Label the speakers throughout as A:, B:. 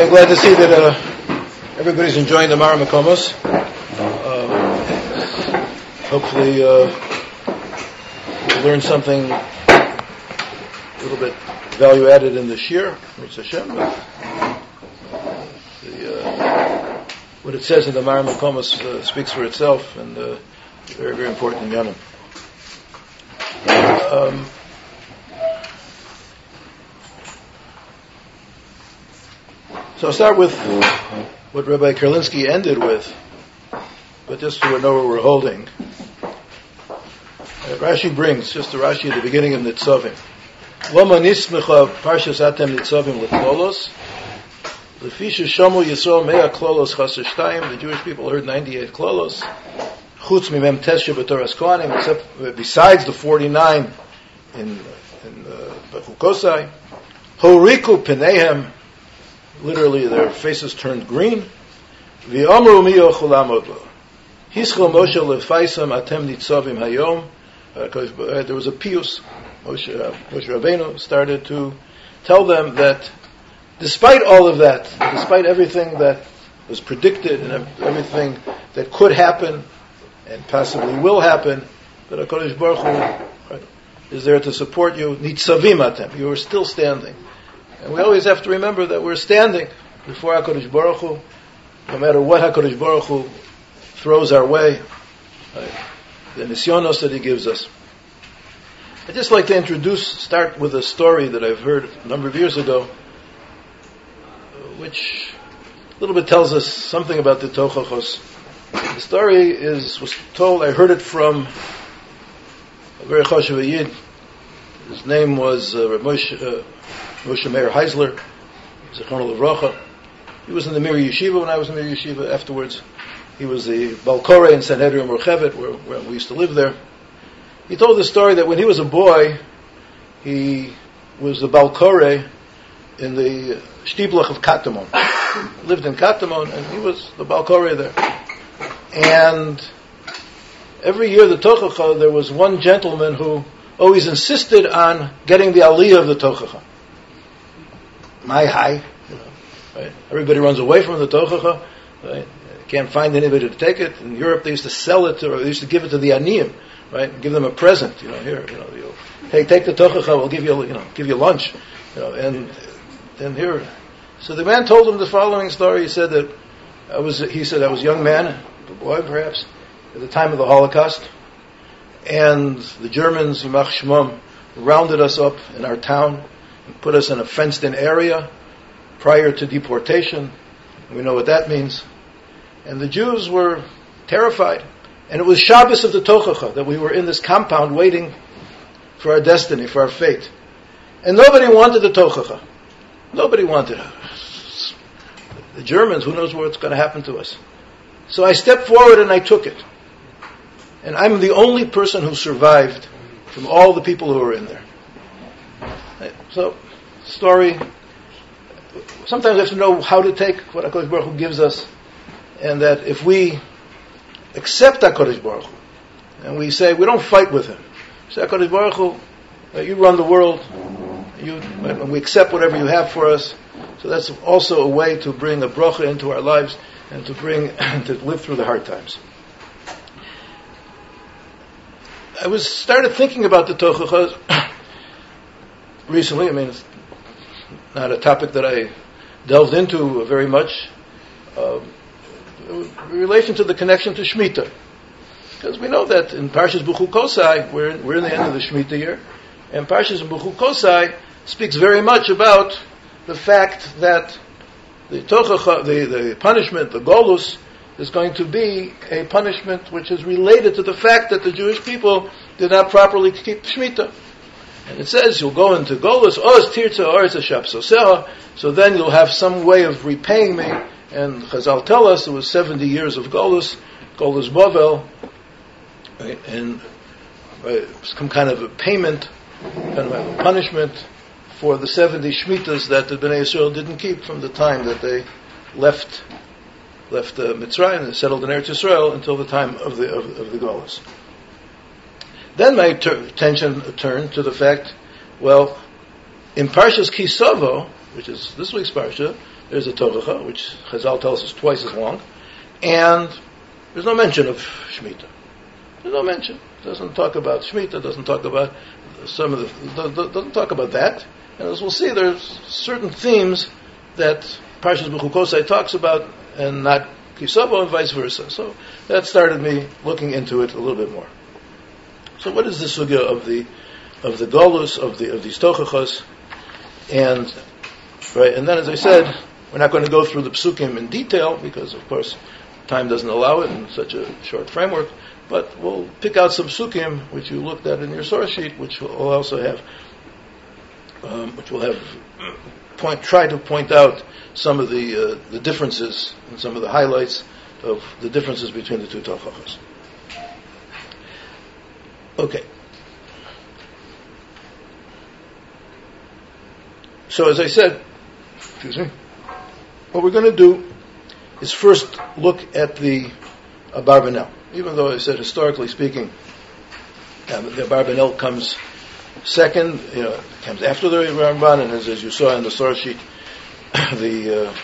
A: I'm glad to see that uh, everybody's enjoying the Mara Makomos. Uh, hopefully, uh, we'll learn something a little bit value added in the Shir, Hashem. The, uh, what it says in the Mara Makomos uh, speaks for itself, and uh, very, very important in Yanim. Um, So I'll start with what Rabbi Karlinsky ended with, but just so we know where we're holding. Uh, Rashi brings, just the Rashi at the beginning of Nitzavim. Loma nismecha parshas atem Nitzavim leklolos. Lefisha shomu yisrael mea klolos chaser shtayim. The Jewish people heard 98 klolos. Chutz mimem tesha b'toras kohanim, except uh, besides the 49 in, in uh, Bechukosai. Horiku penehem literally their faces turned green. Hayom. Uh, uh, there was a pius. Moshe, uh, Moshe Rabbeinu started to tell them that despite all of that, despite everything that was predicted and everything that could happen and possibly will happen, that HaKadosh Baruch Hu is there to support you. Nitzavim atem. You are still standing. And we always have to remember that we're standing before HaKadosh Baruch Hu, no matter what HaKadosh Baruch Hu throws our way, right? the nisyonos that He gives us. I'd just like to introduce, start with a story that I've heard a number of years ago, which a little bit tells us something about the Tochachos. The story is was told. I heard it from a very choshev yid. His name was uh, Moshe, uh, Moshe Meir Heisler, Zechron Levracha. He was in the Mir Yeshiva when I was in the Mir Yeshiva. Afterwards, he was the Balkore in Sanhedria Murchevet, where, where we used to live there. He told the story that when he was a boy, he was the Balkore in the Stieblach of Katamon. lived in Katamon, and he was the Balkore there. And every year, the Tochacha, there was one gentleman who always insisted on getting the Aliyah of the Tochacha my high. You know, right? Everybody runs away from the tochacha. Right? Can't find anybody to take it. In Europe, they used to sell it, or they used to give it to the aniyim, right? Give them a present. You know, here, you know, you, hey, take the tochacha. We'll give you, you know, give you lunch. You know, and then here, so the man told him the following story. He said that I was, he said I was a young man, a boy perhaps, at the time of the Holocaust, and the Germans, Shmum, rounded us up in our town put us in a fenced in area prior to deportation. We know what that means. And the Jews were terrified. And it was Shabbos of the Tochacha that we were in this compound waiting for our destiny, for our fate. And nobody wanted the Tochacha. Nobody wanted it. The Germans, who knows what's going to happen to us. So I stepped forward and I took it. And I'm the only person who survived from all the people who were in there. So, story. Sometimes we have to know how to take what HaKadosh Baruch Hu gives us, and that if we accept HaKadosh Baruch Hu, and we say, we don't fight with him. Say, HaKadosh Baruch Hu, uh, you run the world, you, we accept whatever you have for us. So that's also a way to bring a bracha into our lives and to bring, to live through the hard times. I was started thinking about the Tochacha recently. I mean, it's not a topic that I delved into very much. Uh, in relation to the connection to Shemitah. Because we know that in Parshas Buchukosai, we're, we're in the end of the Shemitah year, and Parshas Buchukosai speaks very much about the fact that the, tochacha, the, the punishment, the golus, is going to be a punishment which is related to the fact that the Jewish people did not properly keep Shemitah. And it says you'll go into Golas, Oz Tirza Orza Shapsoseha, so then you'll have some way of repaying me. And Chazal tell us it was 70 years of Golas, Golas Bovel, right, and right, some kind of a payment, kind of a punishment for the 70 Shemitas that the Bnei Israel didn't keep from the time that they left left uh, Mitzrayim and settled in Eretz Israel until the time of the of, of the Golas. Then my ter- attention turned to the fact, well, in Parshas Kisavo, which is this week's Parsha, there's a Tochacha, which Chazal tells us twice as long, and there's no mention of Shemitah. There's no mention. It doesn't talk about Shemitah, doesn't talk about some of the, doesn't talk about that. And as we'll see, there's certain themes that Parshas Bechukosai talks about and not Kisavo and vice versa. So that started me looking into it a little bit more. So what is the sugya of the of the golus of the of these tochachos? And right, and then as I said, we're not going to go through the psukim in detail because, of course, time doesn't allow it in such a short framework. But we'll pick out some psukim which you looked at in your source sheet, which will also have, um, which will have point try to point out some of the uh, the differences and some of the highlights of the differences between the two tochachos. Okay. So as I said, excuse me, what we're going to do is first look at the Abarbanel. Even though I said historically speaking, uh, the Abarbanel comes second, you know, comes after the Ramban, and as, as you saw in the source sheet, the, uh,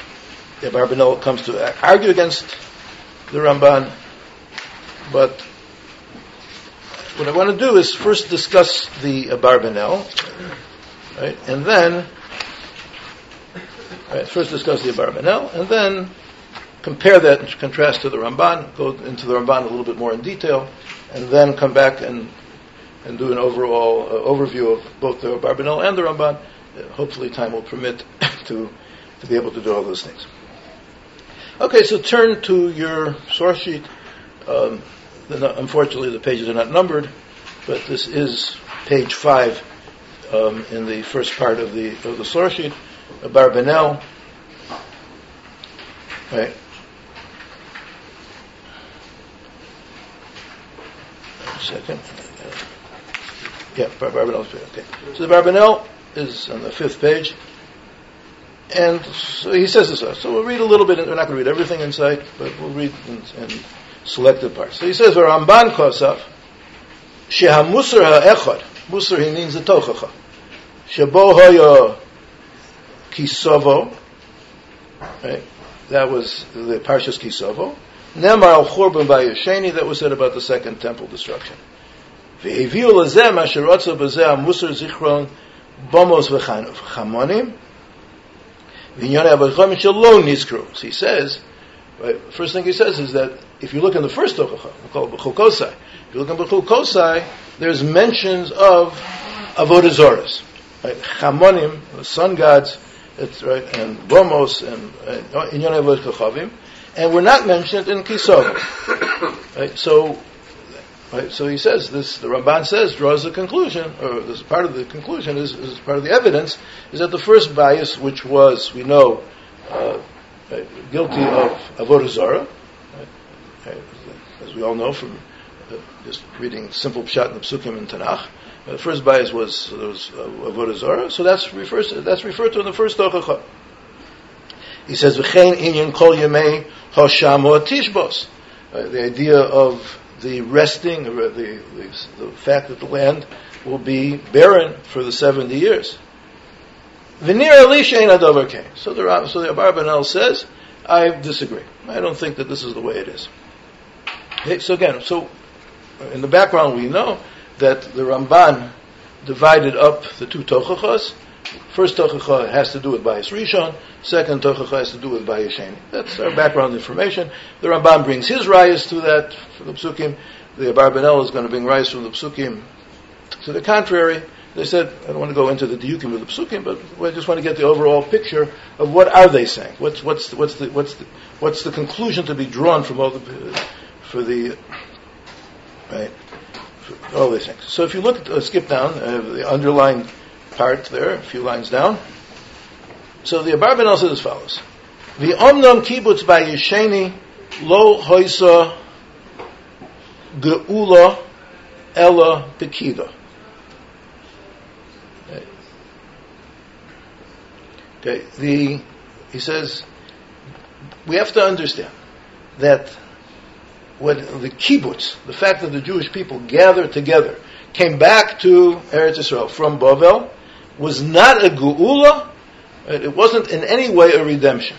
A: the Abarbanel comes to argue against the Ramban, but what I want to do is first discuss the Abarbanel, right, and then right, first discuss the Abarbanel, and then compare that and contrast to the Ramban, go into the Ramban a little bit more in detail, and then come back and and do an overall uh, overview of both the Abarbanel and the Ramban. Uh, hopefully, time will permit to to be able to do all those things. Okay, so turn to your source sheet. Um, not, unfortunately, the pages are not numbered, but this is page five um, in the first part of the of the source sheet. Abarbanel, right? second. Yeah, Barbanel. Okay. So the Barbanel is on the fifth page. And so he says this. So we'll read a little bit. We're not going to read everything inside, but we'll read in, in selected parts. So he says, "Ramban kosav sheha musar ha'echad musar he means the tochacha shebo hoya kisovo right that was the parshas kisovo nemar al churban by that was said about the second temple destruction והביאו לזה מה שרוצה בזה המוסר זיכרון במוס וחמונים ועניין אברכם שלא נזכרו. So he says, right, first thing he says is that if you look in the first Tochacha, we call it Bechukosai, if you look in Kosai, there's mentions of Avodah Zoras, right? Chamonim, the sun gods, it's right, and Bomos, and Avodah and we're not mentioned in Kisov. Right? So Right? So he says this. The Ramban says draws the conclusion, or this part of the conclusion is, is part of the evidence, is that the first bias, which was we know uh, guilty of avodah zarah? We all know from uh, just reading simple pshat in psukim in Tanakh. Uh, the first bias was uh, avodah zarah, so that's refers that's referred to in the first tochacha. He says v'chein inyan kol yemei hasham tishbos. The idea of the resting, the, the, the fact that the land will be barren for the 70 years. Veneer Elisha ain't adover. So the, so the Abarbanel says, I disagree. I don't think that this is the way it is. So again, so in the background we know that the Ramban divided up the two tochachas. First tochacha has to do with Bayis Rishon. Second tochacha has to do with Bayis Sheni. That's our background information. The Ramban brings his rayas to that for the psukim. The Abarbanel is going to bring rayas from the psukim to the contrary. They said, I don't want to go into the diukim of the psukim, but I just want to get the overall picture of what are they saying. What's what's the, what's the what's the what's the conclusion to be drawn from all the for the right all these things. So if you look, at, uh, skip down uh, the underlined part there, a few lines down. So the Abarbanel says as follows: The Omnam kibbutz by Yesheni lo hoisa geula ella pekida. Okay, the he says we have to understand that when the kibbutz, the fact that the Jewish people gathered together, came back to Eretz Israel from Bavel, was not a geula? It wasn't in any way a redemption.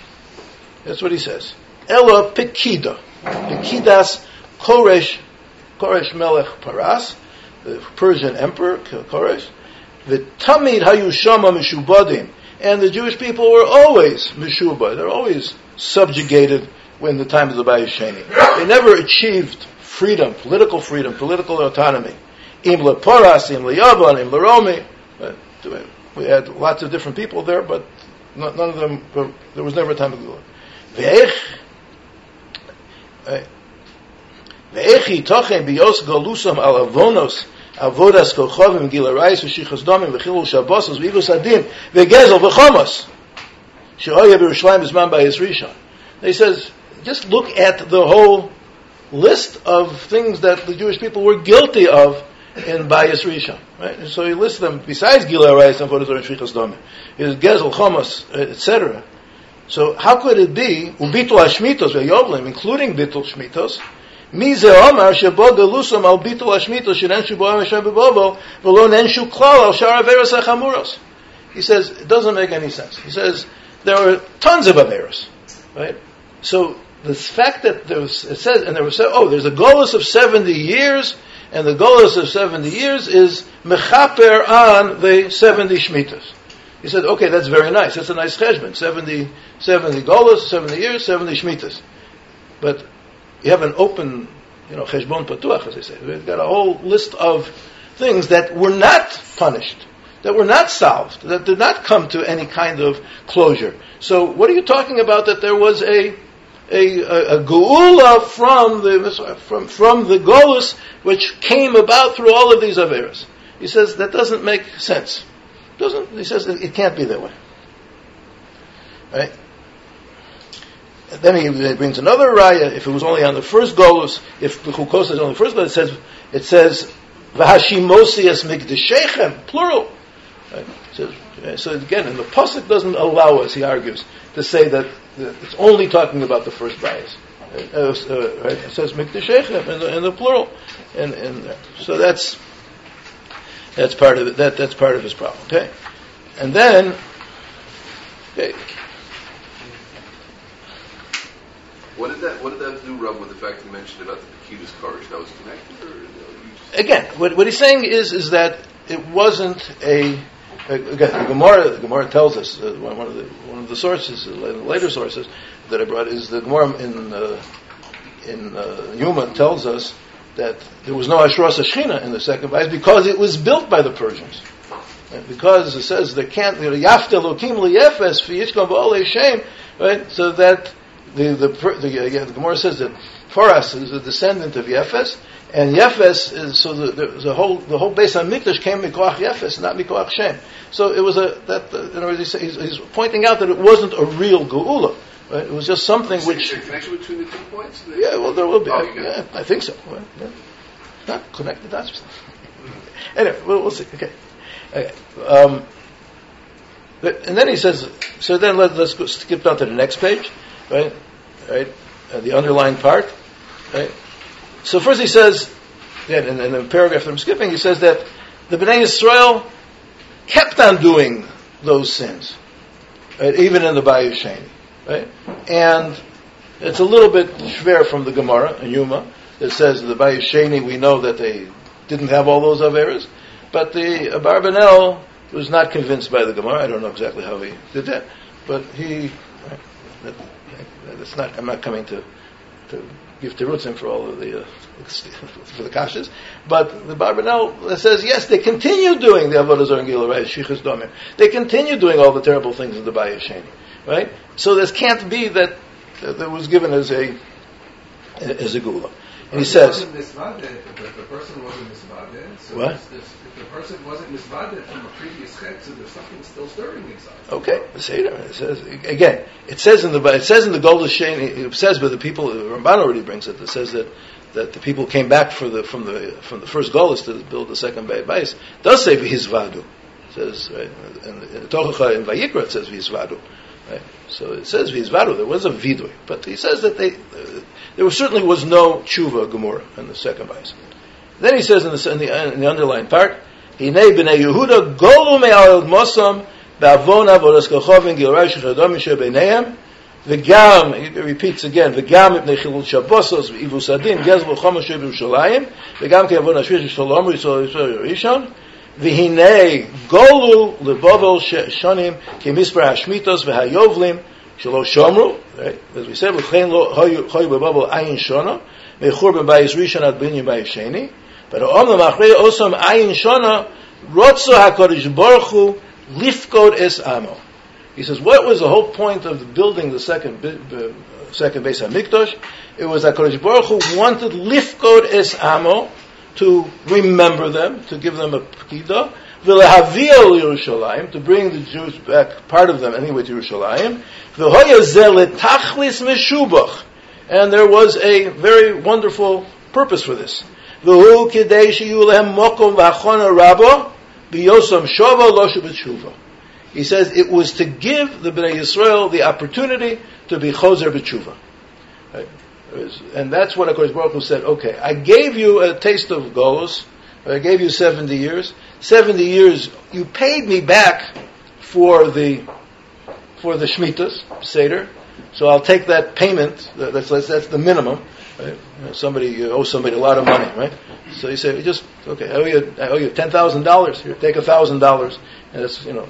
A: That's what he says. Ella Pekida. Pekidas Koresh, Koresh Melech Paras, the Persian emperor, Koresh. The Tamid Hayushama Mishubadim. And the Jewish people were always Mishubah. They're always subjugated in the time of the Bayashani. They never achieved freedom, political freedom, political autonomy. Im Leporas, Im Leyavan, Im Leromi. Uh, we had lots of different people there, but none of them, were, there was never a time of the Lord. Ve'ech, uh, ve'echi tochem biyos galusam al avonos, avodas kochovim gilarais v'shichas domim v'chilul shabosos v'ivus adim v'gezel v'chomos. She'oyev Yerushalayim is man by his Rishon. He says, just look at the whole list of things that the Jewish people were guilty of in Bayis Rishon. Right? And so he lists them besides Gilei Arayis and Zarah and Shvichas Domim. Is Gezel, Chomos, etc. So how could it be ubitul hashmitos ve'yovlim, including bitul shmitos? Mi ze omar shebo gelusam al bitul hashmitos shenenshu bo Hashem klal al hachamuros. He says it doesn't make any sense. He says there are tons of averos, right? So the fact that there was, it says, and there was, oh, there's a golus of 70 years, and the golus of 70 years is mechaper on the 70 shmitas. He said, okay, that's very nice. That's a nice cheshbon. 70, 70 golus, 70 years, 70 shmitas. But you have an open, you know, cheshbon patuach, as they say. We've got a whole list of things that were not punished, that were not solved, that did not come to any kind of closure. So what are you talking about that there was a a, a, a geula from the from from the golus which came about through all of these averas. He says that doesn't make sense. Doesn't he says it, can't be that way. Right? And then he brings another raya. If it was only on the first golus, if the chukos is on the first golus, it says it says v'hashimosias mikdeshechem plural. Right? So, so again, and the pasuk doesn't allow us. He argues to say that it's only talking about the first bias. Uh, uh, right? It says mikdeshechem in the, in the plural, and, and so that's that's part of it. That that's part of his problem. Okay, and then okay.
B: What did that What did that do, Rub, with the fact you mentioned about the Pekidas Koresh? That was connected, or just...
A: again, what, what he's saying is is that it wasn't a Again, the Gemara, the Gemara tells us uh, one of the one of the sources, uh, later sources that I brought is the Gemara in uh, in uh, Yuma tells us that there was no Ashras Ashchina in the second Bayis because it was built by the Persians. And because it says there can't Yafta Lokim Liyefes Fiyishkom Ba'olei Shem, right? So that the the the, uh, the Gemara says that Foras is a descendant of Yefes, and Yefes is so the, the, the whole the whole base on Mikdash came Mikoach Yefes, not Mikoach Shem. So it was a that uh, in other words, he's, he's, pointing out that it wasn't a real Geula. Right? It was just something
B: is
A: which.
B: Is connection between the two points?
A: Yeah, well, there will be.
B: Oh,
A: I, yeah, I think so. Well, yeah. Not connected dots. anyway, we'll, we'll see. Okay. okay. Um, but, and then he says, so then let, us go, skip down to the next page, right? Right? Uh, the underlying part, right? So first he says, yeah, in, in the paragraph that I'm skipping, he says that the Bnei Yisrael kept on doing those sins, right? even in the Bayis Sheni, right? And it's a little bit schwer from the Gemara in Yuma that says the Bayis Sheni we know that they didn't have all those Averas, but the Abarbanel was not convinced by the Gemara. I don't know exactly how he did that, but he. Right, that, that's not. I'm not coming to to give terutzim for all of the uh, for the kashas, but the Barbanel says yes, they continue doing the avodah zarah and right? Shichas domim. They continue doing all the terrible things of the Bayis Sheni, right? So this can't be that that was given as a as a gula. And he says,
C: the person wasn't misvaded, so
A: what?
C: If the person wasn't misvaded from a previous chet, so there's something still stirring inside.
A: Okay, it says again. It says in the it says in the Golden. It says, but the people Ramban already brings it. It says that that the people came back for the from the from the first Golas to build the second Bayis. Does say v'hizvadu. It says right, in, in Tochacha in Vayikra it says v'hizvadu. Right? So it says v'hizvadu. There was a vidui, but he says that they uh, there certainly was no tshuva gemura in the second Bayis. Then he says in the, in the, in the underlying part, Hinei b'nei Yehuda golu me'al mosam בעוון עבודס כוכבים גילראי של אדום אשר ביניהם, וגם, he repeats again, וגם מפני חילול שבוסוס ואיבוס הדין, גזל וחומר של בירושלים, וגם כעוון השביעי של שלום ישראל ראשון, והנה גולו לבובל שונים כמספר השמיטוס והיובלים שלא שומרו, as we said, וכן לא היו בבובל עין שונה, מחורבן בייס ראשון עד בניין בייס שני, but Omer Machrei also Ayin Shana Rotzo Hakadosh Baruch Hu Lifkod Es Amo. He says, what was the whole point of building the second uh, second base Hamikdash? It was that Kodesh Baruch Hu wanted Lifkod Es Amo to remember them, to give them a pkida, v'lehavio Yerushalayim, to bring the Jews back, part of them anyway, to Yerushalayim, v'hoyazel tachlis meshubach, and there was a very wonderful purpose for this. Shiyu lehem mokom v'achona rabba, b'yosam shova lo shebetshuva. He says it was to give the Bnei Yisrael the opportunity to be choser b'tshuva. Right? And that's what HaKadosh Baruch Hu said, okay, I gave you a taste of Golos, I gave you 70 years. 70 years, you paid me back for the, for the Shemitas, Seder, so I'll take that payment, that's, that's, that's the minimum, right? You know, somebody, you owe somebody a lot of money, right? So you say, just, okay, I owe you, I owe you $10,000, here, take a $1,000, and it's, you know,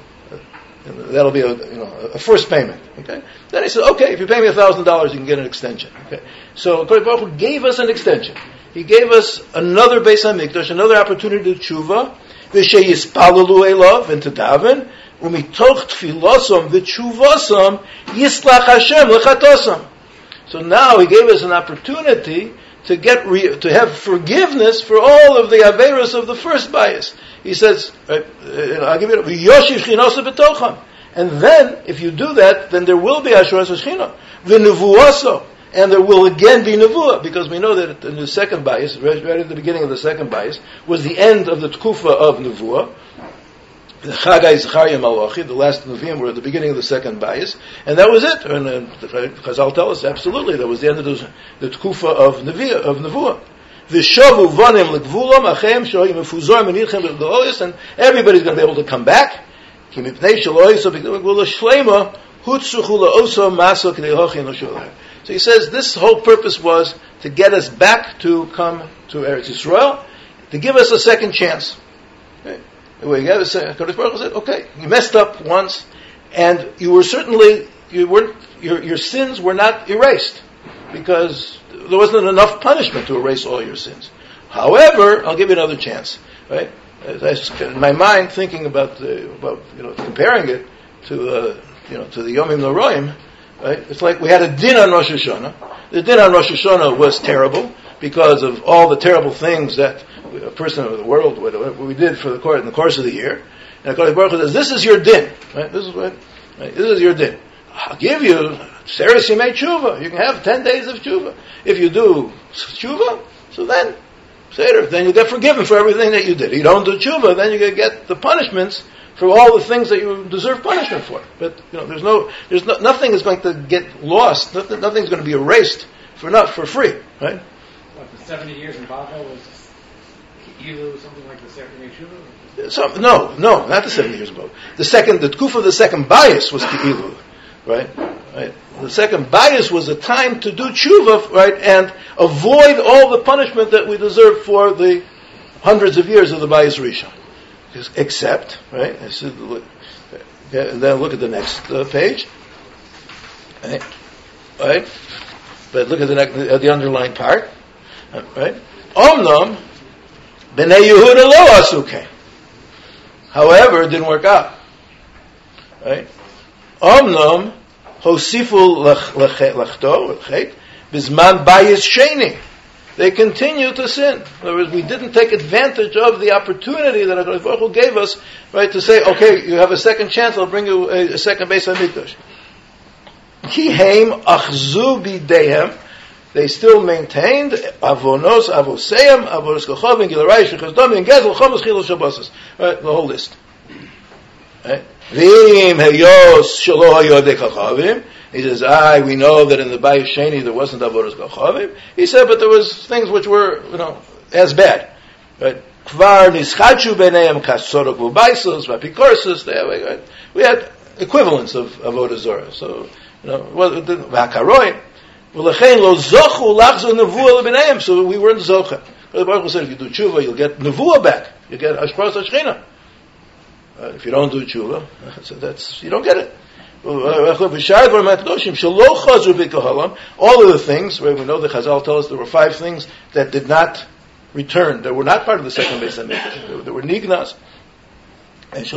A: that'll be a, you know, a first payment. Okay. Then he said, okay, if you pay me a thousand dollars, you can get an extension. Okay. So Kodesh Baruch Hu gave us an extension. He gave us another Beis Hamikdash, another opportunity to tshuva, v'sheyispalalu elav, and to daven, umitoch tfilosom v'tshuvosam yislach Hashem lechatosam. So now he gave us an opportunity to get re- to have forgiveness for all of the averus of the first bias. He says, uh, uh, I'll give you Yoshiv betocham. And then, if you do that, then there will be Asheras Shechina. V'nevuaso. And there will again be Nevuah, because we know that in the second bias, right at the beginning of the second bias, was the end of the Tkufa of Nevuah. The Chagai Zechariah Malachi, the last Nevi'im were at the beginning of the second bias, and that was it. And uh, Chazal tell us, absolutely, that was the end of the, the Tkufa of Nevi'ah, of Nevuah. V'shovu vanim legvulam achem shoyim mefuzor menilchem v'goloyis, and everybody's going to be able to come back. Ki mipnei shaloyis v'gula shlema hutzuchu la'oso maso k'dei hochin l'sholah. So he says this whole purpose was to get us back to come to Eretz Yisrael, to give us a second chance. Okay. We got to say, Kodesh Baruch said, okay, you messed up once, and you were certainly, you weren't, your, your sins were not erased, because there wasn't enough punishment to erase all your sins. However, I'll give you another chance, right? I, in my mind, thinking about the, about you know comparing it to uh, you know to the Yomim Noroim, right? It's like we had a din on Rosh Hashanah. The din on Rosh Hashanah was terrible because of all the terrible things that a person of the world what we did for the court in the course of the year. And Kodesh Baruch Hu says, "This is your din. Right? This is what. Right? This is your din. I'll give you Seres Yimei Tshuva. You can have ten days of Tshuva. If you do Tshuva, so then Seder, then you get forgiven for everything that you did. You don't do Tshuva, then you get the punishments for all the things that you deserve punishment for. But you know, there's no, there's no, nothing is going to get lost. Nothing, nothing's going to be erased for not for free, right?
C: What the seventy years in Babel was something like the second Tshuva?
A: So, no, no, not the seventy years ago. The second, the kuf of the second bias was Ki'ilu, right? Right? The second bias was a time to do tshuva, right, and avoid all the punishment that we deserve for the hundreds of years of the bias rishon. Except, right, and then look at the next uh, page, right, right, but look at the, next, at the underlying part, right, Omnam, b'nei Yehuda lo asuke. However, it didn't work out, right, Omnam, Hosifu lechto, bizman bayis sheni. They continue to sin. In other words, we didn't take advantage of the opportunity that HaKadosh gave us, right, to say, okay, you have a second chance, I'll bring you a, a second base on Mikdash. Kihem achzu bidehem. They still maintained avonos, avoseim, avonos kachovim, gilarai, shechazdom, and gezel, chomus, chilo, shabbosas. Right, uh, the whole list. Vim heyos shelo hayodei kachavim. He says, "I we know that in the Bayis Sheni there wasn't avodas kachavim." He said, but there was things which were, you know, as bad. Right? Kvar nischachu b'neihem kasorok v'baisos v'apikorsus. We had equivalents of avodah zorah. So you know, v'hakaroim. So we weren't zocha. The Baruch said, if you do tshuva, you'll get nevuah back. You get hashpras hashchina. Uh, if you don't do tshuva, so that's you don't get it. All of the things, right, we know the Chazal tell us there were five things that did not return, that were not part of the second base that There were nignas. And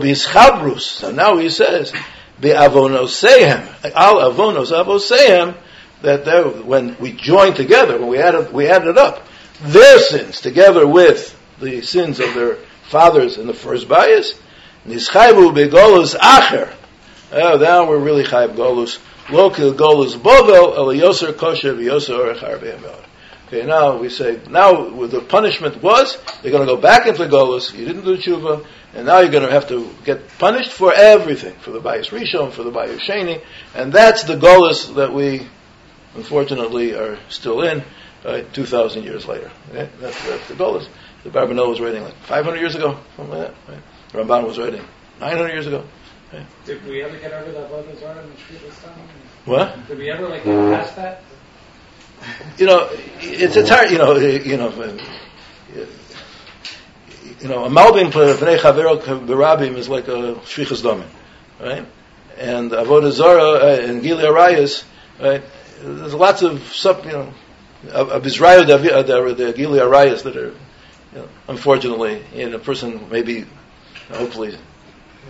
A: Bischabrus. So now he says, Be avonosehem, al avonos avosehem, that when we joined together, when we added, we added up their sins together with the sins of their fathers in the first bias, Nischayvu begolus acher. Oh, now we're really chayv golus. Lokil golus bovel el yoser kosher v'yoser Okay, now we say, now the punishment was, they're going to go back into golus, you didn't do tshuva, and now you're going to have to get punished for everything, for the bias rishon, for the bias sheni, and that's the golus that we, unfortunately, are still in, uh, 2,000 years later. Okay? That's, that's the golus. The Barbanel was writing like 500 years ago, something like that. Right? Ramban was writing 900 years ago.
C: Did we ever get over that Avodah Zarah in the street this time?
A: What?
C: Did we ever like get past that?
A: You know, it's it's hard. You know, you know, you know, a malbim bnei chaverot berabim is like a shvichas domin, right? And avodah zara and gili arayas, right? There's lots of sub, you know, of Israel the the gili arayas that are, you know, unfortunately, in a person maybe hopefully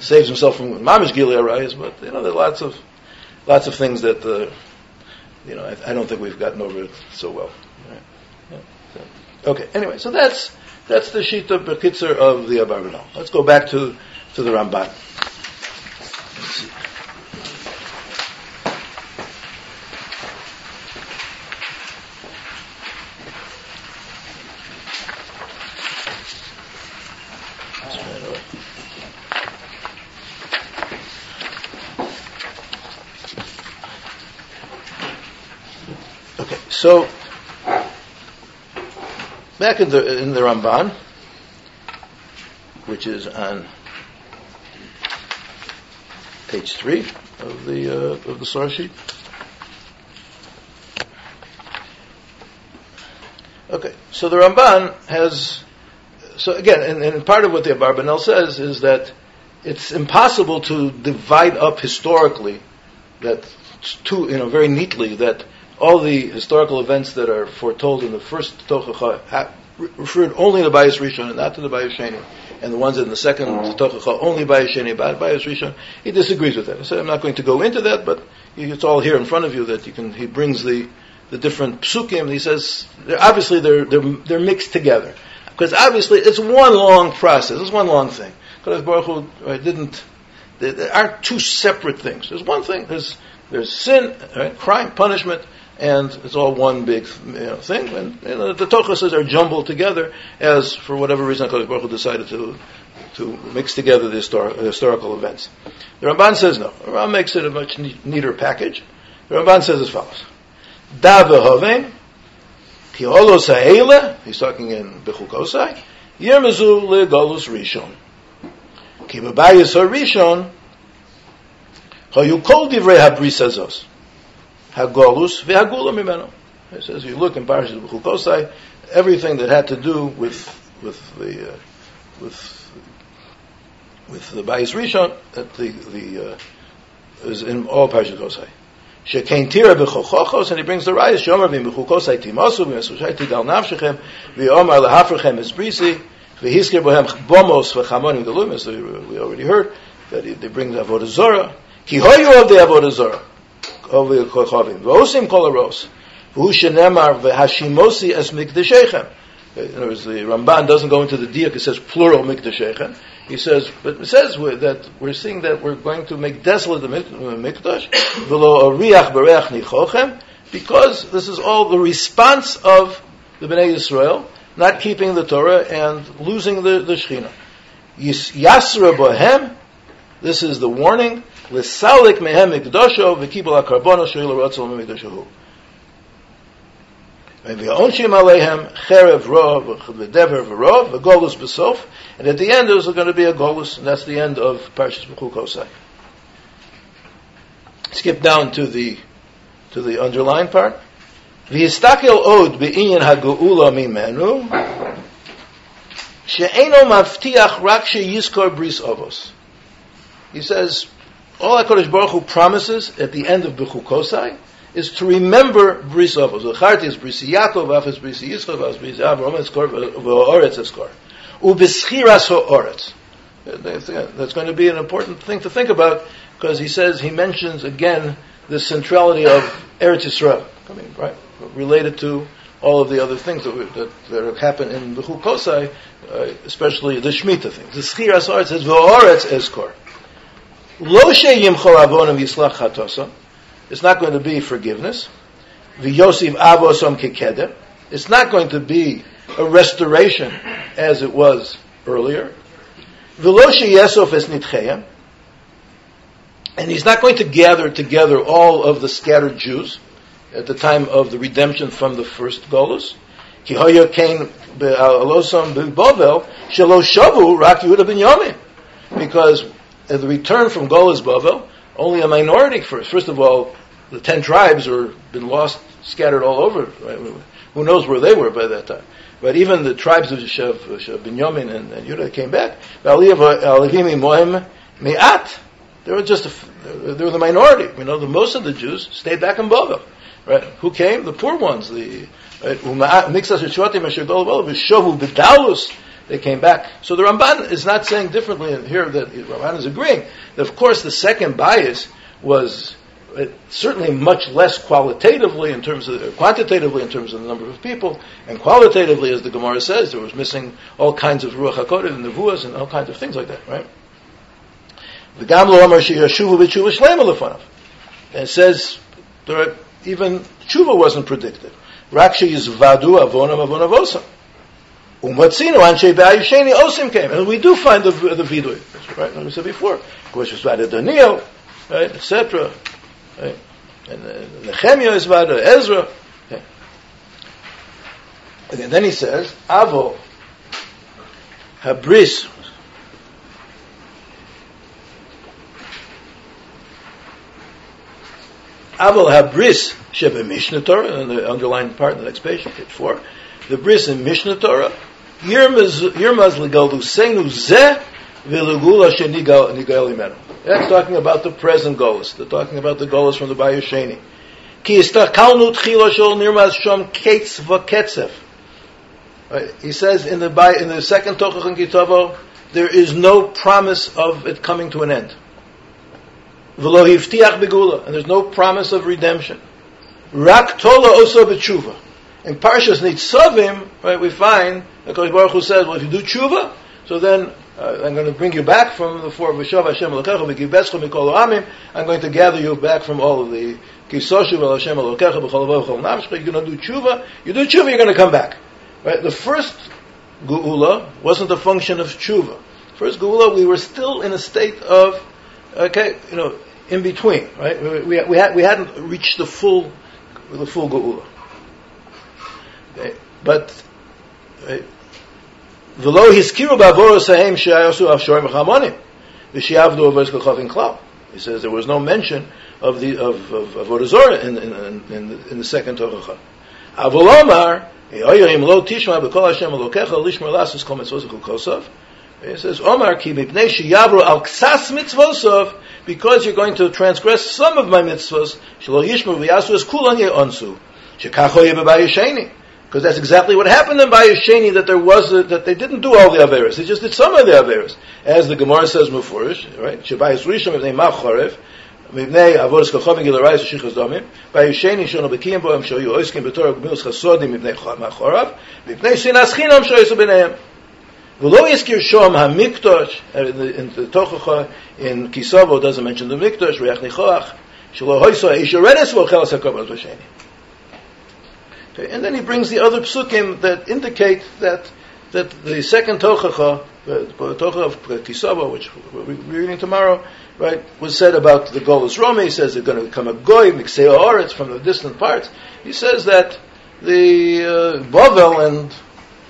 A: saves himself from mamish gilia arayas, but you know there are lots of lots of things that uh, you know I, I, don't think we've gotten over it so well. Right? Yeah, so, okay, anyway, so that's that's the sheet of Bekitzer of the Abarbanel. Let's go back to to the Ramban. Okay, so, back in the in the Ramban, which is on page three of the uh, of the source sheet. Okay, so the Ramban has so again, and, and part of what the Abarbanel says is that it's impossible to divide up historically that two, you know, very neatly that all the historical events that are foretold in the first Tochacha ha- referred only to the Bayis Rishon and not to the Bayis Sheni, and the ones in the second Tochacha only Bayis Sheni, Bayis Rishon. He disagrees with that. I said I'm not going to go into that, but it's all here in front of you that you can. He brings the the different psukim. He says they're, obviously they're, they're they're mixed together because obviously it's one long process. It's one long thing. Because Baruch Hu right, didn't. There aren't two separate things. There's one thing. There's there's sin, right, crime, punishment, and it's all one big you know, thing. And you know, the tochases are jumbled together as, for whatever reason, HaKadosh Baruch Hu decided to to mix together the histor- historical events. The Ramban says no. The Ramban makes it a much neater package. The Ramban says as follows: Da v'hovein ki olos ha'ele. He's talking in Bechukosai. Yirmezu le'golus rishon. Ki b'bayis ha'rishon. Hayu kol divrei habrisazos. Hagolus v'hagula mimeno. It says you look in Parashas B'chukosai, everything that had to do with with the uh, with with the Bayis Rishon, that the the uh, is in all Parashas B'chukosai. Shekein tira b'chochochos, and he brings the rayas shomer v'im b'chukosai timosu v'mesushai tidal nafshechem v'yomar lehafrechem esbrisi v'hiskir bohem bomos v'chamonim delum, as we already heard, that he, they bring the Avodah Zorah. Ki hoyu of the Avodah Zorah the kochavim. V'osim kol aros. V'hu shenemar v'hashimosi es mikdeshechem. In other words, the Ramban doesn't go into the diak, it says plural mikdeshechem. He says, but it says that we're seeing that we're going to make desolate the uh, mikdash, v'lo ariach bereach nichochem, because this is all the response of the Bnei Yisrael, not keeping the Torah and losing the, the Shekhinah. Yasra bohem, this is the warning, L'salik mehem mikdasho v'kibul akarbono shoyil ratzol mikdashahu. V'onshim aleihem cherev rov v'dever v'rov v'golus b'sof. And at the end there's going to be a golus, and that's the end of Parshas Bechukosai. Skip down to the to the underlined part. V'yistakel od be'inyan ha'geula mimenu she'eno mavtiach rak she'yizkor bris avos. He says, all HaKadosh Baruch Hu promises at the end of Bechukosai is to remember Bris Avos. Zacharti is Bris Yaakov, Af is Bris Yisrael, Af is Bris Avram, Eskor, V'oretz Eskor. U'beschiras ha'oretz. That's going to be an important thing to think about because he says, he mentions again the centrality of Eretz Yisrael, I mean, right, related to all of the other things that, that, that have happened in the Chukosai, uh, especially the Shemitah things. The Schiras Ha'oretz says, V'oretz Eskor. Lo. It's not going to be forgiveness. V'yosiv avosom kekeder. It's not going to be a restoration as it was earlier. V'lo sheyesof es. And he's not going to gather together all of the scattered Jews at the time of the redemption from the first Golus. Ki be'alosam be'bovel shelo shavu rak Yehuda ben. Because Uh, the return from Golas Bavel, only a minority first. First of all, the ten tribes are been lost, scattered all over. Who knows where they were by that time? But even the tribes of Shev, Shev Binyamin and, and Judah came back. They were just a, they were the minority. You know, the most of the Jews stayed back in Bavel. Right? Who came? The poor ones. The right? They came back. So the Ramban is not saying differently here that Ramban is agreeing that of course the second bias was uh, certainly much less qualitatively in terms of quantitatively in terms of the number of people, and qualitatively, as the Gemara says, there was missing all kinds of ruach hakodesh and nevuas and all kinds of things like that, right? The Gamlo Amar b'tshuva it says there even tshuva wasn't predicted. Raksha yizvadu avonam avonavosam. Umatzino anshe ba'ayisheni osim came, and we do find the the vidui. Right, like we said before. Course, it's about Daniel, right, etc. Right, and uh, Nehemiah is about Ezra. Okay. And then he says, Avo habris. Avo habris shebe Mishnah Torah, in the underlined part the next page, page four. The bris in Mishnah Torah Yirmaz. That's talking about the present goals. They're talking about the goals from the Bayusheni. Ki istakalnu nirmaz shom ketz v'ketzef. He says in the in the second Tochach Kitavo, there is no promise of it coming to an end. V'lo hivtiach begula, and there's no promise of redemption. Rak tola oso b'tshuva. In Parshas Nitzavim, right, we find that Kodesh Baruch Hu says, well, if you do tshuva, so then uh, I'm going to bring you back from the four V'shav Hashem Elokecha V'kibescha Mikol Amim. I'm going to gather you back from all of the Kisoshu V'Hashem Elokecha B'chol V'chol Nafshcha. You're going to do tshuva. You do tshuva, you're going to come back. Right? The first Geula wasn't a function of tshuva. First Geula, we were still in a state of, okay, you know, in between, right? We, we, we, had, we hadn't reached the full, the full Geula. But v'lo hiskiru ba'avoros haim she'ayosu avshorim v'chamonim v'she'avdu avos k'chavin klal. He says there was no mention of the of of, of in in, in, in the second Tochacha. Avolomar yoyim lo tishma b'kol Hashem elokecha lishmer lasus kol mitzvos kol He says Omar ki mipnei sheyavru al ksas mitzvosov because you're going to transgress some of my mitzvos shelo yishmer v'yasu es kulan ye'onsu shekacho ye'bebayisheni because that's exactly what happened in Bayesheni, that there was, a, that they didn't do all the Averis. They just did some of the Averis. As the Gemara says Mufurish, right? Shabayis Rishon, Mivnei Machorev, Mivnei Avoris Kachovim Gilarais Shichas Domim, Bayesheni Shono Bekiyim Boam Shoyu Oiskim B'Torah Gmilus Chasodim Mivnei Machorav, Mivnei Sinas Chinam Shoyis B'Neim. V'lo Yizkir Shom HaMiktosh, er, in the Tochacha, in Kisavo, doesn't mention the Miktosh, Reach Nichoach, Shelo Hoyso Eish Yorenes V'Ochelas HaKob B'Sheni. Okay, and then he brings the other psukim that indicate that that the second tochacha, the tochacha of Kisava, which we're reading tomorrow, right, was said about the Golas Rome. He says they're going to become a goy, mikseo oretz from the distant parts. He says that the uh, Bavel and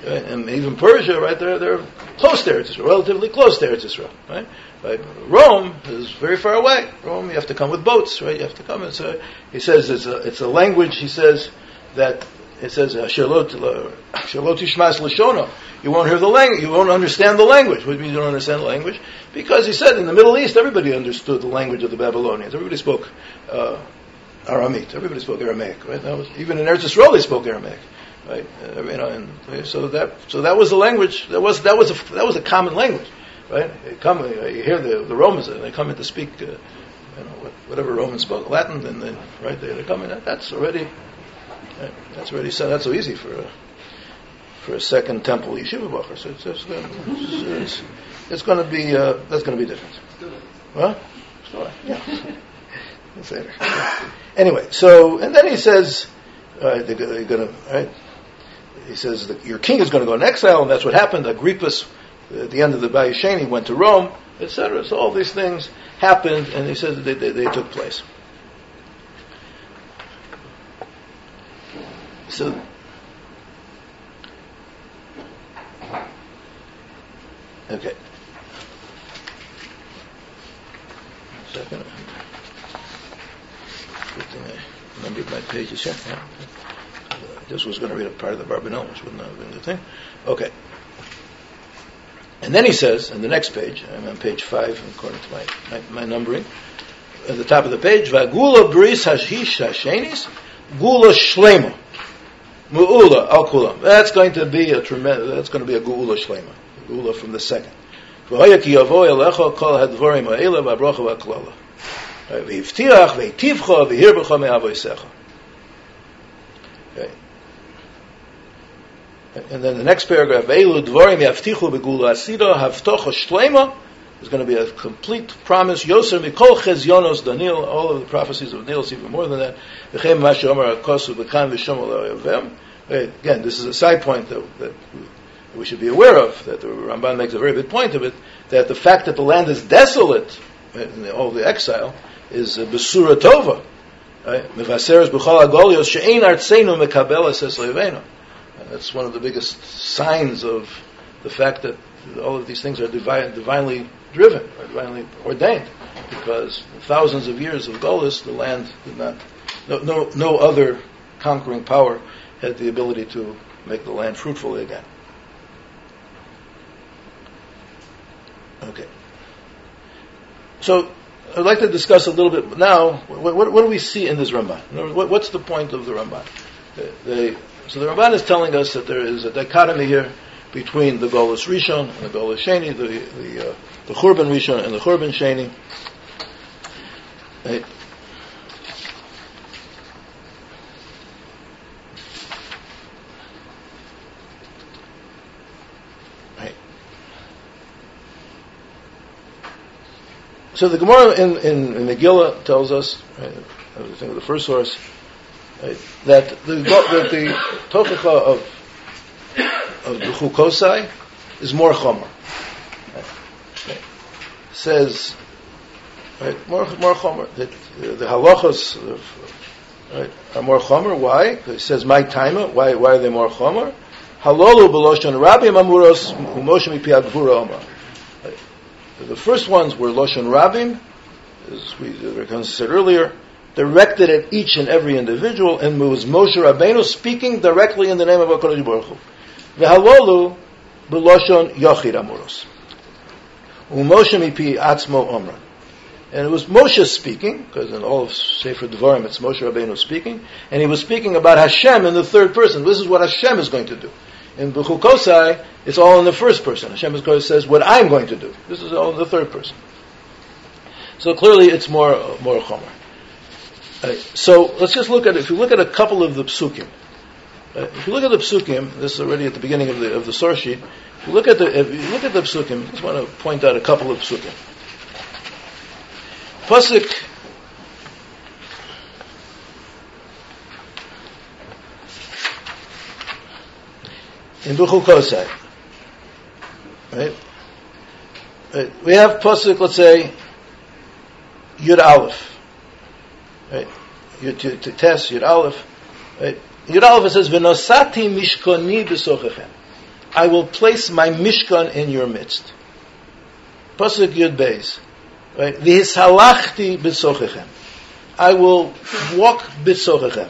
A: uh, and even Persia, right? They're they're close to Eretz Israel, relatively close to Eretz Israel, right? Right? Rome is very far away. Rome, you have to come with boats, right? You have to come. And a, he says it's a, it's a language. He says that it says shalot ishmas lashono. You won't hear the language. You won't understand the language. What do you don't understand the language? Because he said in the Middle East, everybody understood the language of the Babylonians. Everybody spoke uh, Aramaic. Everybody spoke Aramaic, right? Was, even in Eretz Yisrael, they spoke Aramaic, right? Uh, you know, and so that so that was the language. That was that was a, that was a common language, right? You come, you hear the the Romans, and they come in to speak. Uh, you know, whatever Romans spoke Latin, and then right they, they come in. That's already that's already said. That's so easy for a for a second temple yeshiva bacher. So it's, it's, it's, it's going to be uh, that's going to be different. What? Yeah. later. Anyway, so and then he says, uh, they're, going to right. He says your king is going to go in exile, and that's what happened. Agrippus, at the end of the Bayis Sheni, went to Rome, etc. So all these things happened, and he says that they, they, they took place. So, okay. Second. Good thing I remembered my pages here. Yeah. This was going to read a part of the Barbanel, which wouldn't have been the thing. Okay. And then he says, in the next page, I'm on page five, according to my, my, my numbering, at the top of the page, Vagula bris hashish hashenis, gula shlema. Mu'ula al kulam. That's going to be a tremendous, that's going to be a geula shlema. Geula from the second. Okay. And then the next paragraph, Eilu dvorim yaftichu begula asida havtocha shlema is going to be a complete promise. Yosef mikol chezionos Daniel, all of the prophecies of Daniel, even more than that. Again, this is a side point that, that we should be aware of, that the Ramban makes a very big point of it, that the fact that the land is desolate in all the exile is besura tova. Es That's one of the biggest signs of the fact that all of these things are divine, divinely driven, divinely ordained, because thousands of years of Golis, the land did not, no, no, no other conquering power had the ability to make the land fruitful again. Okay. So, I'd like to discuss a little bit now, what, what, what do we see in this Ramban? What, what's the point of the Ramban? The, the, so the Ramban is telling us that there is a dichotomy here between the Golas Rishon and the Golas Sheni, the the, uh, the Churban Rishon and the Churban Sheni. Right? So the Gemara in, in, in Megillah tells us, right, I think the first source, right, that the that the tochacha of of Chukosai is more chomer. Right. Says right, more more chomer. That uh, the halachas of, right, are more chomer. Why? It says my timer. Why? Why are they more chomer? Halolu b'loshon rabim amuros u'moshe mipi agvura omar. The first ones were loshon rabim, as we said earlier, directed at each and every individual, and it was Moshe Rabbeinu speaking directly in the name of HaKadosh Baruch Hu. V'halolu b'loshon yochid amuros. U'moshe mipi atzmo omran. And it was Moshe speaking, because in all of Sefer Devarim it's Moshe Rabbeinu speaking, and he was speaking about Hashem in the third person. This is what Hashem is going to do. In Bechukosai, it's all in the first person. Hashem is going to says what I'm going to do. This is all in the third person. So clearly it's more, more Chomer. Right, so let's just look at, if you look at a couple of the psukim, uh, if you look at the psukim, this is already at the beginning of the of the source sheet. If you look at the if you look at the psukim, I just want to point out a couple of psukim. Pasuk in Bechukosai, right? right? We have pasuk. Let's say Yud Aleph, right? Yud test Yud Aleph, right? Yud says, "V'nosati mishkoni b'sochechem." I will place my mishkan in your midst. Pasuk Yud Beis, right? V'hishalachti b'sochechem. I will walk b'sochechem.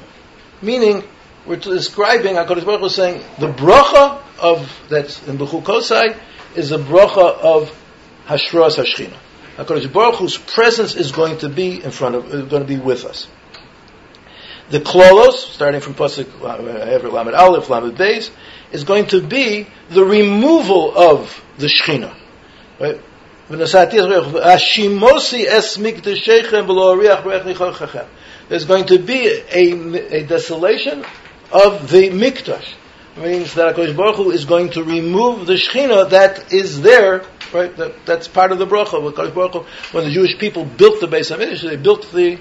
A: Meaning, we're describing, HaKadosh Baruch Hu saying, the bracha of, that's in Bechukosai, is the bracha of Hashras Hashchina. HaKadosh Baruch Hu's presence is going to be in front of, going to be with us. The klolos, starting from Pasuk uh, Ever Lamed Aleph, Lamed Beis, is going to be the removal of the Shechina. Right? There's going to be a, a desolation of the mikdash. Means that HaKadosh Baruch Hu is going to remove the Shechina that is there, right? That, that's part of the bracha. When, when the Jewish people built the Beis Hamikdash, they built the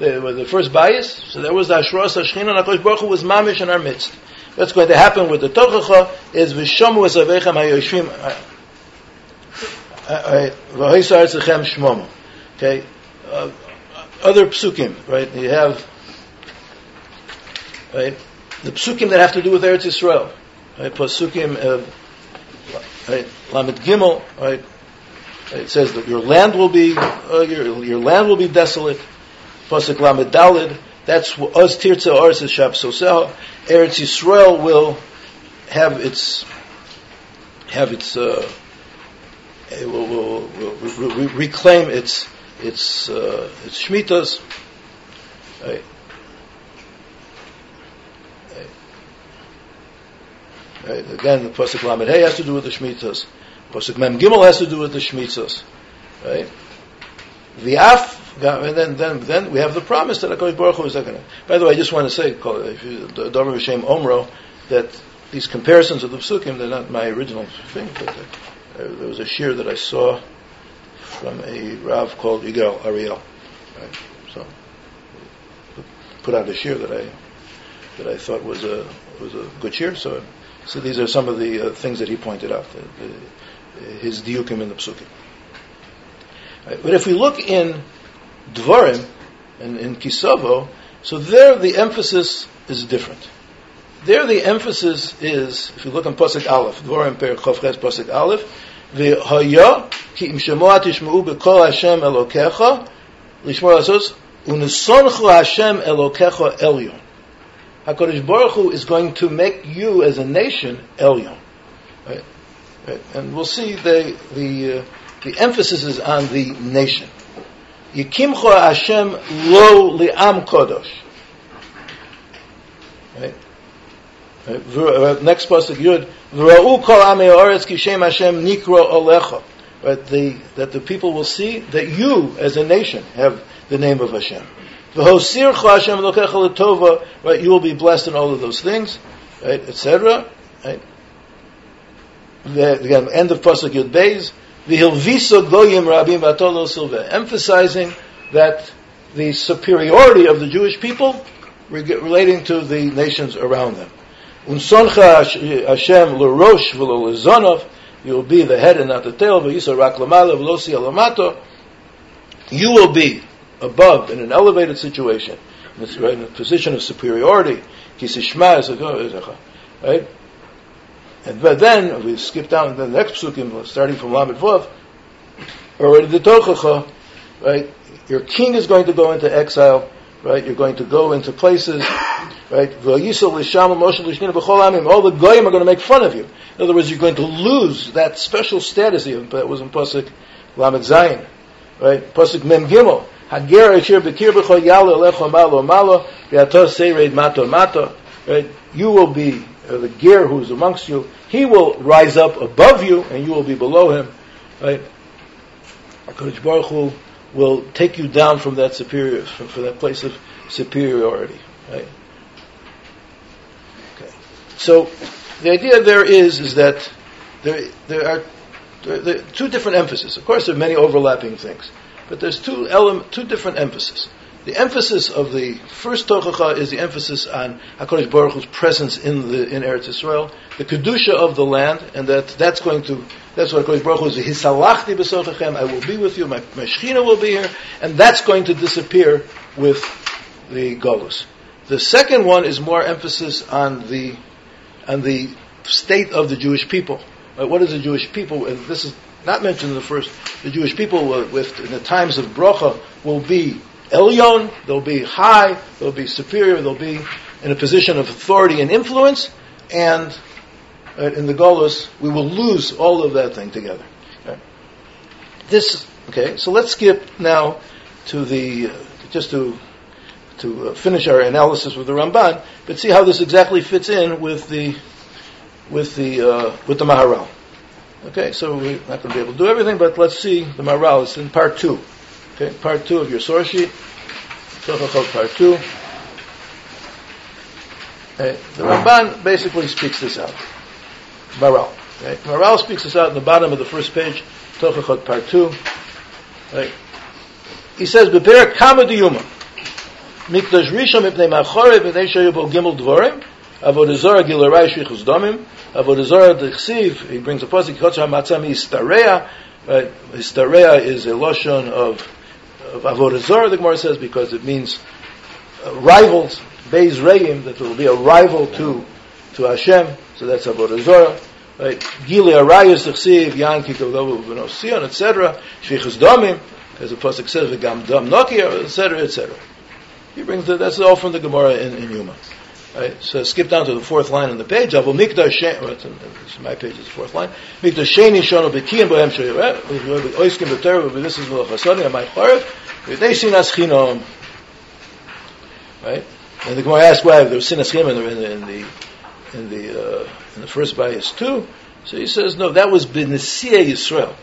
A: the, the first bias. So there was the Ashras Shechina, and HaKadosh Baruch was mamish in our midst. What's going to happen with the Tochacha is Vishomu Esavechem HaYoshvim V'Hoisar Tzechem Shmomo. Okay? Uh, other psukim, right? You have, right? The psukim that have to do with Eretz Yisrael. Right? Psukim, uh, right? Lamed Gimel, right? It says that your land will be, uh, your, your land will be desolate. Pasuk Lamed Dalid, that's Oz Tirtza Oris Shab Sosel. Eretz Yisrael will have its, have its, uh, will, will, will, will reclaim its, its, uh, its Shmitas. Right? Right. Again, the pasuk Lamed Hey has to do with the Shmitas. Pasuk Mem Gimel has to do with the Shmitas. Right? The Af and then, then, then we have the promise that HaKadosh Baruch Hu is going to. By the way, I just want to say, Dover Hashem Omro, that these comparisons of the psukim, they're not my original thing, but uh, there was a shir that I saw from a Rav called Yigal Ariel. Right? So, put out a shir that I, that I thought was a, was a good shir, so, so these are some of the uh, things that he pointed out, the, the, his diukim in the psukim. But if we look in Dvarim and in Kisavo, so there the emphasis is different. There the emphasis is, if you look on Pasuk Aleph, Dvarim Per Chavches Pasuk Aleph, V'haya ki im shemoa tishmeu b'kol Hashem Elokecha lishmor asos unesonchu Hashem Elokecha Elyon. HaKadosh Baruch Hu is going to make you as a nation Elyon. Right? Right? And we'll see the, the, uh, the emphasis is on the nation. Yikimcho Hashem lo li'am kodosh. Right? right? Uh, next pasuk Yud. V'ra'u kol amei oretz kishem Hashem nikro olecha. Right? The, that the people will see that you, as a nation, have the name of Hashem. V'hosircho Hashem lokecha letova. Right? You will be blessed in all of those things. Right? Etc. Right? The, again, end of pasuk Yud Beis goyim emphasizing that the superiority of the Jewish people relating to the nations around them. Unsoncha you will be the head and not the tail, you will be above in an elevated situation, in a position of superiority, right? And but then we skip down to the next psukim, starting from Lamed Vav, already the Tochacha, right? Your king is going to go into exile, right? You're going to go into places, right? All the goyim are going to make fun of you. In other words, you're going to lose that special status that was in Pasuk Lamed Zayin, right? Pasuk Mem Gimel. Malo. Right? You will be uh, the gear who's amongst you, he will rise up above you and you will be below him. Right? Baruch Hu will take you down from that superior, from, from that place of superiority. Right? Okay. So the idea there is is that there there are there, there two different emphases. Of course, there are many overlapping things, but there's two element, two different emphases. The emphasis of the first Tochacha is the emphasis on HaKadosh Baruch Hu's presence in the in Eretz Yisrael, the kedusha of the land, and that that's going to that's what HaKadosh Baruch Hu is. Hisalachti b'sochachem. I will be with you. My, my Shechina will be here, and that's going to disappear with the Golus. The second one is more emphasis on the on the state of the Jewish people. Uh, what is the Jewish people? And this is not mentioned in the first. The Jewish people, with in the times of bracha, will be elyon. They'll be high. They'll be superior. They'll be in a position of authority and influence. And uh, in the Golos, we will lose all of that thing together. This okay. So let's skip now to the uh, just to to uh, finish our analysis with the Ramban, but see how this exactly fits in with the with the uh, with the Maharal. Okay, so we're not going to be able to do everything, but let's see the Maharal. It's in part two. Okay, part two of your source sheet. Tochachot Part two. Okay, the Ramban basically speaks this out. Maharal. Okay, Maharal speaks this out in the bottom of the first page. Tochachot part two. Okay. He says, "Beper kama diyuma." Mikdash Rishon mipnei machore v'nei shayu bo gimel dvorim. Avodah Zarah gilarai shvichus domim. Avodah Zarah dechsiv. He brings a matzah histareya. Right? Histareya is a loshon of, of Avodah Zarah. The Gemara says because it means rivals. Beis Reim that will be a rival to to Hashem. So that's Avodah Zarah. Right? Gili arayos dechsiv yan kitovavu v'nosion etc. Shvichus domim. As the pasuk says, v'gam dam nokia etc. etc. He brings the, that's all from the Gemara in, in Yuma. Right, so skip down to the fourth line on the page. Avol mikdash my page is the fourth line. Mikdash sheni shono b'kiyim bohem shoyeret. Oiskim sinas chinom. Right, and the Gemara asks why there was sinas chinom in the in the in the, uh, in the first bias too. So he says no, that was b'nesia Yisrael.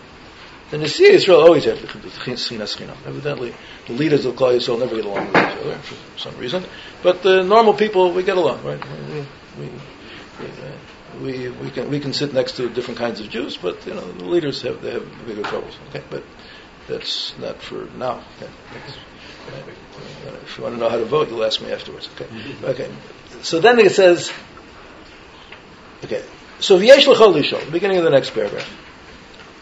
A: The Nasiya Israel always have the chinas chinam. Evidently, the leaders of Klal Yisrael never get along with each other for some reason. But the normal people, we get along, right? We, we, uh, we, we, can we can sit next to different kinds of Jews, but you know the leaders have they have bigger troubles. Okay, but that's not for now. Okay. Uh, if you want to know how to vote, you'll ask me afterwards. Okay. Mm-hmm. Okay. So then it says, okay. So v'yesh l'chol beginning of the next paragraph.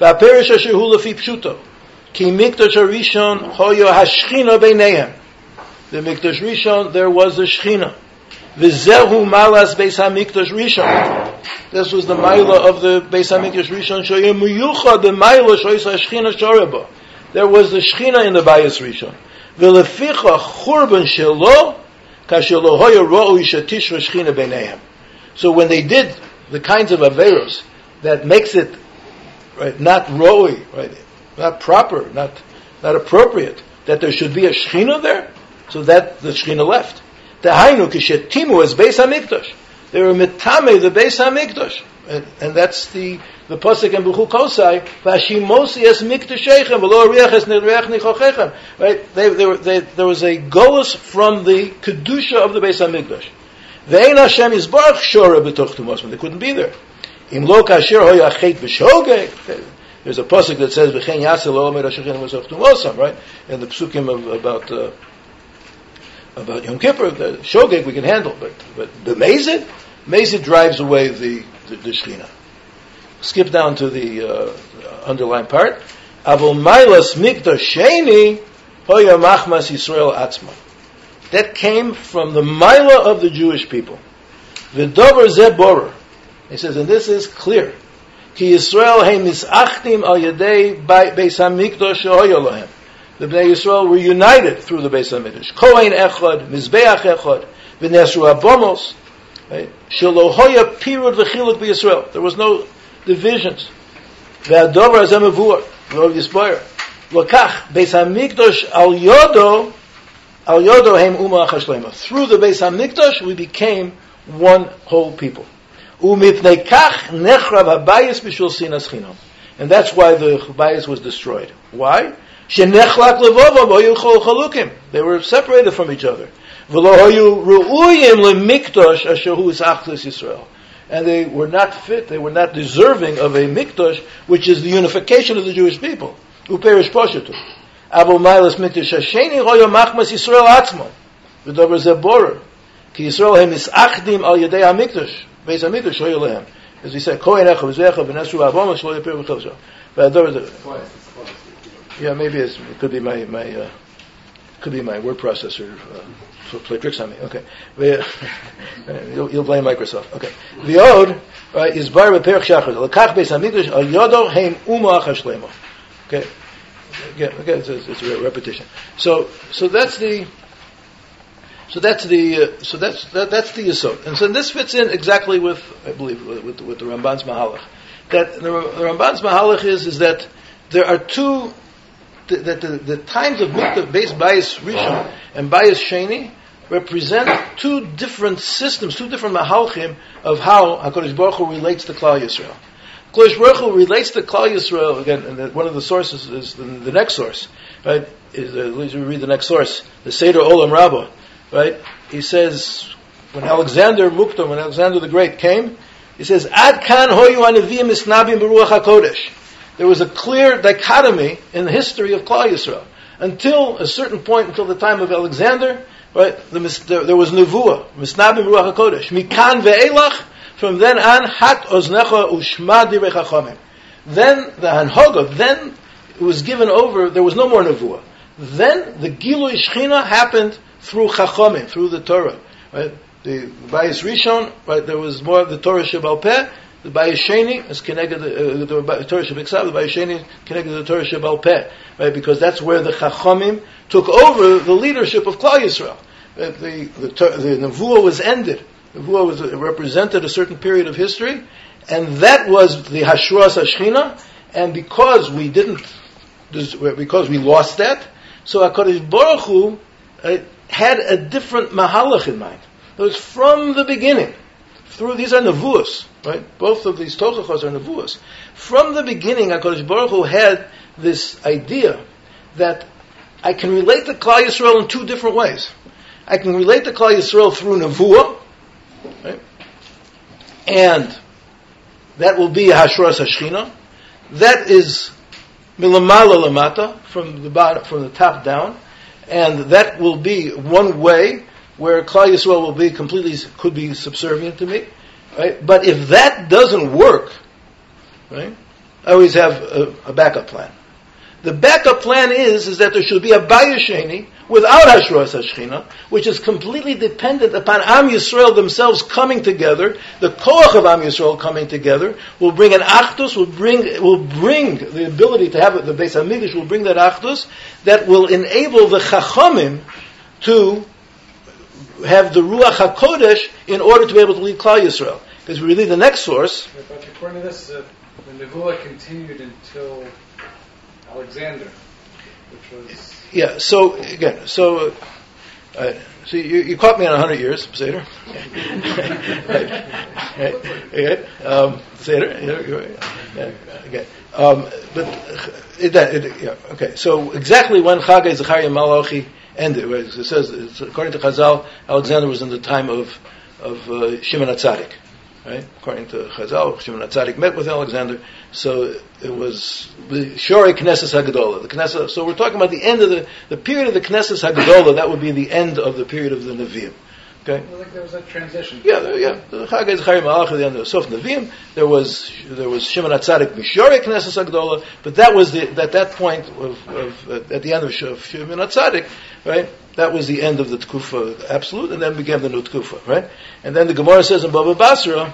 A: והפרש אשר הוא לפי פשוטו, כי מקדש הראשון הויו השכינה ביניהם. במקדש ראשון there was a שכינה. וזהו מלס ביס המקדש ראשון. This was the mila of the Beis HaMikdash Rishon shoyu miyucha the mila shoyis hashchina shoreba. There was the shchina in the Bayis Rishon. V'leficha churban shelo kasher lo hoya ro'u shatish v'shchina b'neihem. So when they did the kinds of averos that makes it right? Not roi, right? Not proper, not not appropriate. That there should be a shechina there, so that the shechina left. The hainu kishetimu is beis hamikdash. They were mitame the beis hamikdash, and, and that's the the pasuk in Bechukosai. Vashimosi es mikdashechem v'lo riach es nirech nichochechem. Right? They, they were, they, there was a golus from the kedusha of the beis hamikdash. Ve'ein Hashem yisbarach shora b'toch. They couldn't be there. Im lo kasher hoy achet b'shogeg. There's a pasuk that says v'chein yasel lo omer hashachin v'soch tumosam, right? And the psukim of, about uh, about Yom Kippur, the shogeg we can handle, but but the mezid, mezid drives away the the, the shechina. Skip down to the uh, underlined part. Avol mailas mikdash sheni hoya machmas Yisrael atzma. That came from the mila of the Jewish people. V'dover zeh he says, and this is clear. Ki Yisrael he misachtim al yedei Beis HaMikdash lohem. The Bnei Yisrael were united through the Beis HaMikdash. Kohen echad, Mizbeach echad, v'nesru abomos, right? Pirud v'chiluk b'Yisrael. There was no divisions. V'adover hazem avur, v'rov yisboyer. Lokach, Beis HaMikdash al yodo, al yodo hem umah. Through the Beis HaMikdash, we became one whole people. And that's why the Chabayas was destroyed. Why? They were separated from each other. And they were not fit, they were not deserving of a mikdash, which is the unification of the Jewish people. Uperish poshetu. Abu al. Beis Hamikdash lo yilem. As we said, Kohen Echav is Echav, and Esru Avon, Shlo Yipir V'Chilsha. But there was a... Yeah, maybe it could be my, my uh, could be my word processor uh, play tricks on me. Okay, uh, you'll, you'll blame Microsoft. Okay, the od right, is bar beperach shachar lekach beis hamikdash a yodor heim uma achashlema. Okay, yeah, okay, it's it's a repetition. So, so that's the so that's the uh, so that's that, that's the yisod, and so this fits in exactly with I believe with, with, with the Ramban's Mahalach. That the, the Ramban's Mahalach is is that there are two that the, the, times of mikdash based bias rishon and bias sheni represent two different systems, two different mahalchim of how Hakadosh Baruch Hu relates to Klal Yisrael. Hakadosh Baruch Hu relates to Klal Yisrael again, and one of the sources is the, the next source, right? Is uh, me read the next source, the Seder Olam Rabbah, right? He says when Alexander Mukta, when Alexander the Great came, he says Ad kan hoyu anavim isnabim beruach hakodesh there was a clear dichotomy in the history of Klal Yisrael. Until a certain point, until the time of Alexander, right, the, there, there was Nevuah, Misnabim Ruach HaKodesh. Mikan ve'elach, from then on, Hat Oznecha Ushma Direi Then the Hanhoga, then it was given over, there was no more Nevuah. Then the Gilui Shechina happened through Chachamim, through the Torah. Right? The Bayis Rishon, right, there was more of the Torah Shabal Peh, the Bayis Sheni is connected uh, the Torah Shabbat the Bayis Sheni connected to the Torah Shabbat Peh, right? Because that's where the Chachamim took over the leadership of Klal Yisrael. Uh, the, the, the Nevuah was ended. The Nevuah was, uh, represented a certain period of history, and that was the Hashras Hashchina, and because we didn't, because we lost that, so HaKadosh Baruch Hu uh, had a different Mahalach in mind. It was from the beginning through these are nevuos, right? Both of these tochachos are nevuos. From the beginning, Hakadosh Baruch Hu had this idea that I can relate to Klal Yisrael in two different ways. I can relate to Klal Yisrael through nevuah, right? and that will be Hashras Hashchina. That is milamala lamata from the bottom, from the top down, and that will be one way where Klal Yisrael will be completely, could be subservient to me. Right? But if that doesn't work, right, I always have a, a backup plan. The backup plan is, is that there should be a Bayis Sheni without Hashras Hashchina, which is completely dependent upon Am Yisrael themselves coming together. The Koach of Am Yisrael coming together will bring an Achdus, will bring, will bring the ability to have it, the Beis HaMikdash will bring that Achdus that will enable the Chachamim to have the Ruach HaKodesh in order to be able to lead Klal Yisrael. Because we read the next source.
C: But according to this, uh, the Nevuah continued until Alexander, which was.
A: Yeah, so again, so. Uh, so you, you caught me on 100 years, Seder. right. right. Um, Seder. Okay. Um, but it, it, yeah, okay. So exactly when Chagai Zechariah Malachi ended. It says, according to Chazal, Alexander was in the time of, of uh, Shimon HaTzadik. Right? According to Chazal, Shimon HaTzadik met with Alexander, so it was the Shorei Knesset Hagdolah. The Knesset, so we're talking about the end of the, the period of the Knesset Hagdolah, that would be the end of the period of the Nevi'im.
C: Okay. Well, like there was a transition.
A: Yeah, yeah. The Chag Zechariah Malach at the end of Sof Nevi'im. There was there was Shimon Atzadik Mishore Knesset Agdola, but that was the at that point of, of uh, at the end of Shimon Atzadik, right? That was the end of the Tkufa absolute, and then began the new Tkufa, right? And then the Gemara says in Baba Basra,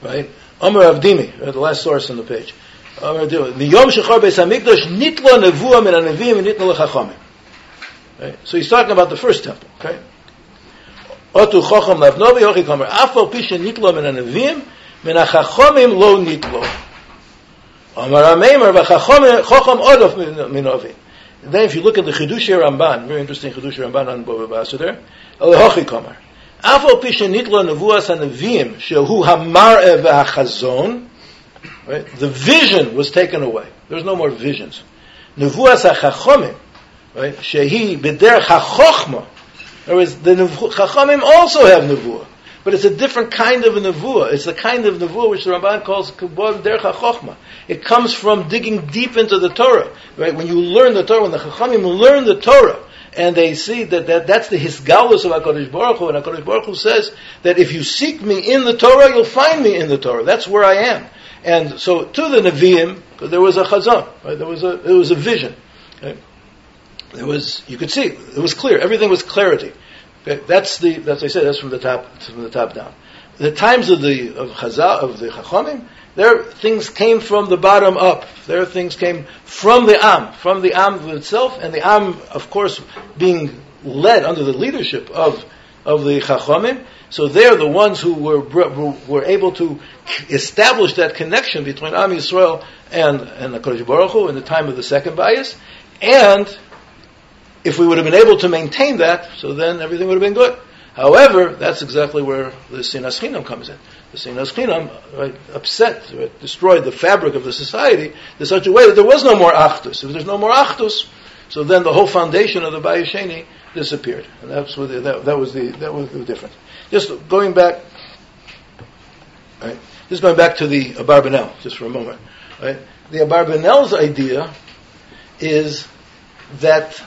A: right? Amar Avdimi, right, the last source on the page. Amar Avdimi, the Yom Shechar Beis Hamikdash nitlo nevuah min anavim and nitlo lechachamim. Right? So he's talking about the first temple, okay? Otu chochem lavnovi hochi kamer. Afal pisha nitlo min anavim, min achachomim lo nitlo. Amar Ameimer, v'chachom odof min ovi. Then if you look at the Chidushei Ramban, very interesting Chidushei Ramban on Bava Basra there, Elehochi Kamer. Afal pisha nitlo nevuas anavim, shehu hamar'e v'hachazon, right? The vision was taken away. There's no more visions. Nevuas hachachomim, right? Shehi b'derech hachochma, In the Chachamim also have Nevuah. But it's a different kind of nevuah. It's the kind of nevuah which the Ramban calls kubon derech chokhmah. It comes from digging deep into the Torah. Right? When you learn the Torah, when the Chachamim learn the Torah, and they see that, that that's the hisgalus of HaKadosh Baruch Hu, and HaKadosh Baruch Hu says that if you seek me in the Torah, you'll find me in the Torah. That's where I am. And so to the Nevi'im, there was a chazon, right? there was a, there was a vision. Right? There was, you could see, it was clear. Everything was clarity. Okay, that's the that's I said that's from the top from the top down. The times of the of Chazal of the Chachamim, there things came from the bottom up. There things came from the Am, from the Am itself, and the Am, of course, being led under the leadership of of the Chachamim. So they're the ones who were were able to establish that connection between Am Yisrael and and the Baruch Hu in the time of the second bias, and if we would have been able to maintain that, so then everything would have been good. However, that's exactly where the sinas chinam comes in. The sinas chinam right, upset, right, destroyed the fabric of the society in such a way that there was no more achdus. If there's no more achdus, so then the whole foundation of the Bayis Sheni disappeared, and that's what the, that, that, was the that was the difference. Just going back, right? Just going back to the Abarbanel, just for a moment, right? The Abarbanel's idea is that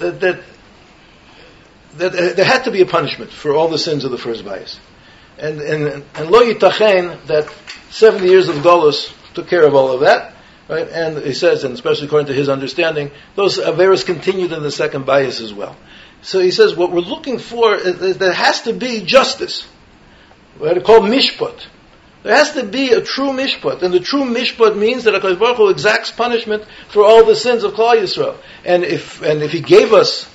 A: that, that, that uh, there had to be a punishment for all the sins of the first bias. And, and, and lo yitachen that 70 years of Golos took care of all of that. Right? And he says, and especially according to his understanding, those Averas continued in the second bias as well. So he says, what we're looking for is, is there has to be justice. What called mishpat. There has to be a true mishpat, and the true mishpat means that HaKadosh Baruch Hu exacts punishment for all the sins of Klal Yisrael. And if and if He gave us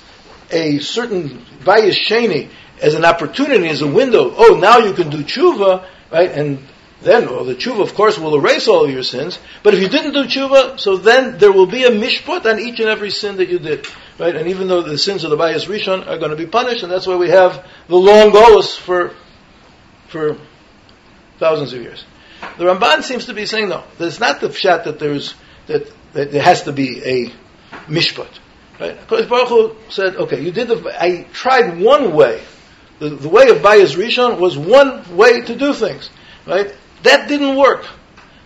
A: a certain bias sheni as an opportunity, as a window, oh, now you can do tshuva, right? And then, well, the tshuva, of course, will erase all of your sins. But if you didn't do tshuva, so then there will be a mishpat on each and every sin that you did, right? And even though the sins of the bias rishon are going to be punished, and that's why we have the long goals for for thousands of years. The Ramban seems to be saying no. There's not the pshat that there's that, that there has to be a mishpat. Right? Kodesh Baruch Hu said, okay, you did the. I tried one way. The, the way of Bayas Rishon was one way to do things. Right? That didn't work.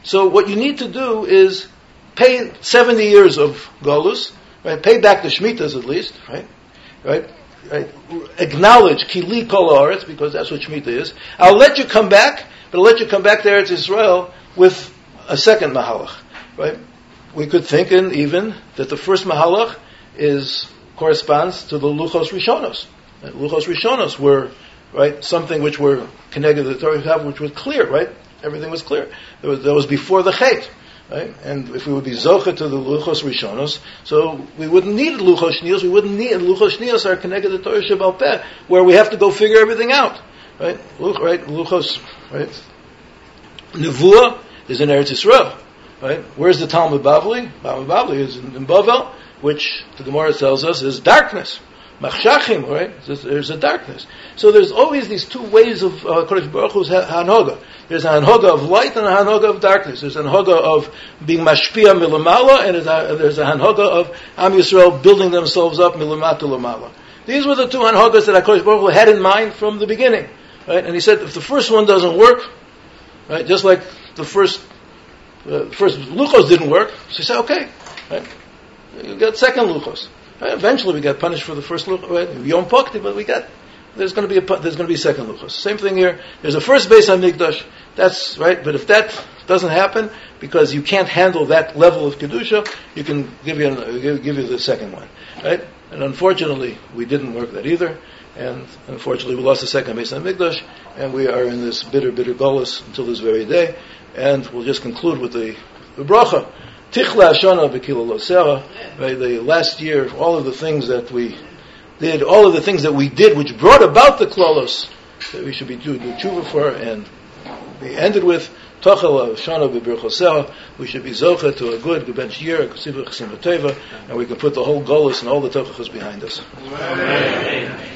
A: So what you need to do is pay 70 years of Golus, right? Pay back the Shemitas at least, right? Right? Right? Acknowledge Kili Kol haaretz because that's what Shemitah is. I'll let you come back, but I'll let you come back there to Israel with a second Mahalach, right? We could think in even that the first Mahalach is, corresponds to the Luchos Rishonos. Right? Luchos Rishonos were, right, something which were connected to the Torah, which was clear, right? Everything was clear. That was, that was before the Chet. Right? And if we would be zocha to the luchos rishonos, so we wouldn't need luchos shnios. We wouldn't need luchos shnios are connected to Torah Shabbal Peh, where we have to go figure everything out. Right? Luch, right? Luchos, right? Nevuah is in Eretz Yisrael. Right? Where's the Talmud Bavli? Talmud Bavli is in, in Bavel, which the Gemara tells us is darkness. Machshachim, right? There's a darkness. So there's always these two ways of uh, Kodesh Baruch Hu's hanoga. There's a hanoga of light and a hanoga of darkness. There's a hanoga of being mashpia milamala, and there's a hanoga of Am Yisrael building themselves up milamata lamala. These were the two hanogas that HaKadosh Baruch Hu had in mind from the beginning. Right? And he said, if the first one doesn't work, right, just like the first, uh, first luchos didn't work, so he said, okay, right, you got second luchos. Right? Eventually, we got punished for the first luchos, right? Eh, Yom Pokti, but we got there's going to be a there's going to be a second luchos. Same thing here. There's a first base on mikdash. That's right. But if that doesn't happen because you can't handle that level of kedusha, you can give you an, give, give you the second one, right? And unfortunately, we didn't work that either. And unfortunately, we lost the second base on mikdash, and we are in this bitter, bitter gullus until this very day. And we'll just conclude with the, the bracha. Tichla Ashana Bekila Losera, the last year, all of the things that we did, all of the things that we did, which brought about the klolos, that we should be doing tshuva for, and we ended with Tochel Shana Bebirchosera. We should be zocha to a good gebench year, and we can put the whole golus and all the tochachas behind us. Amen.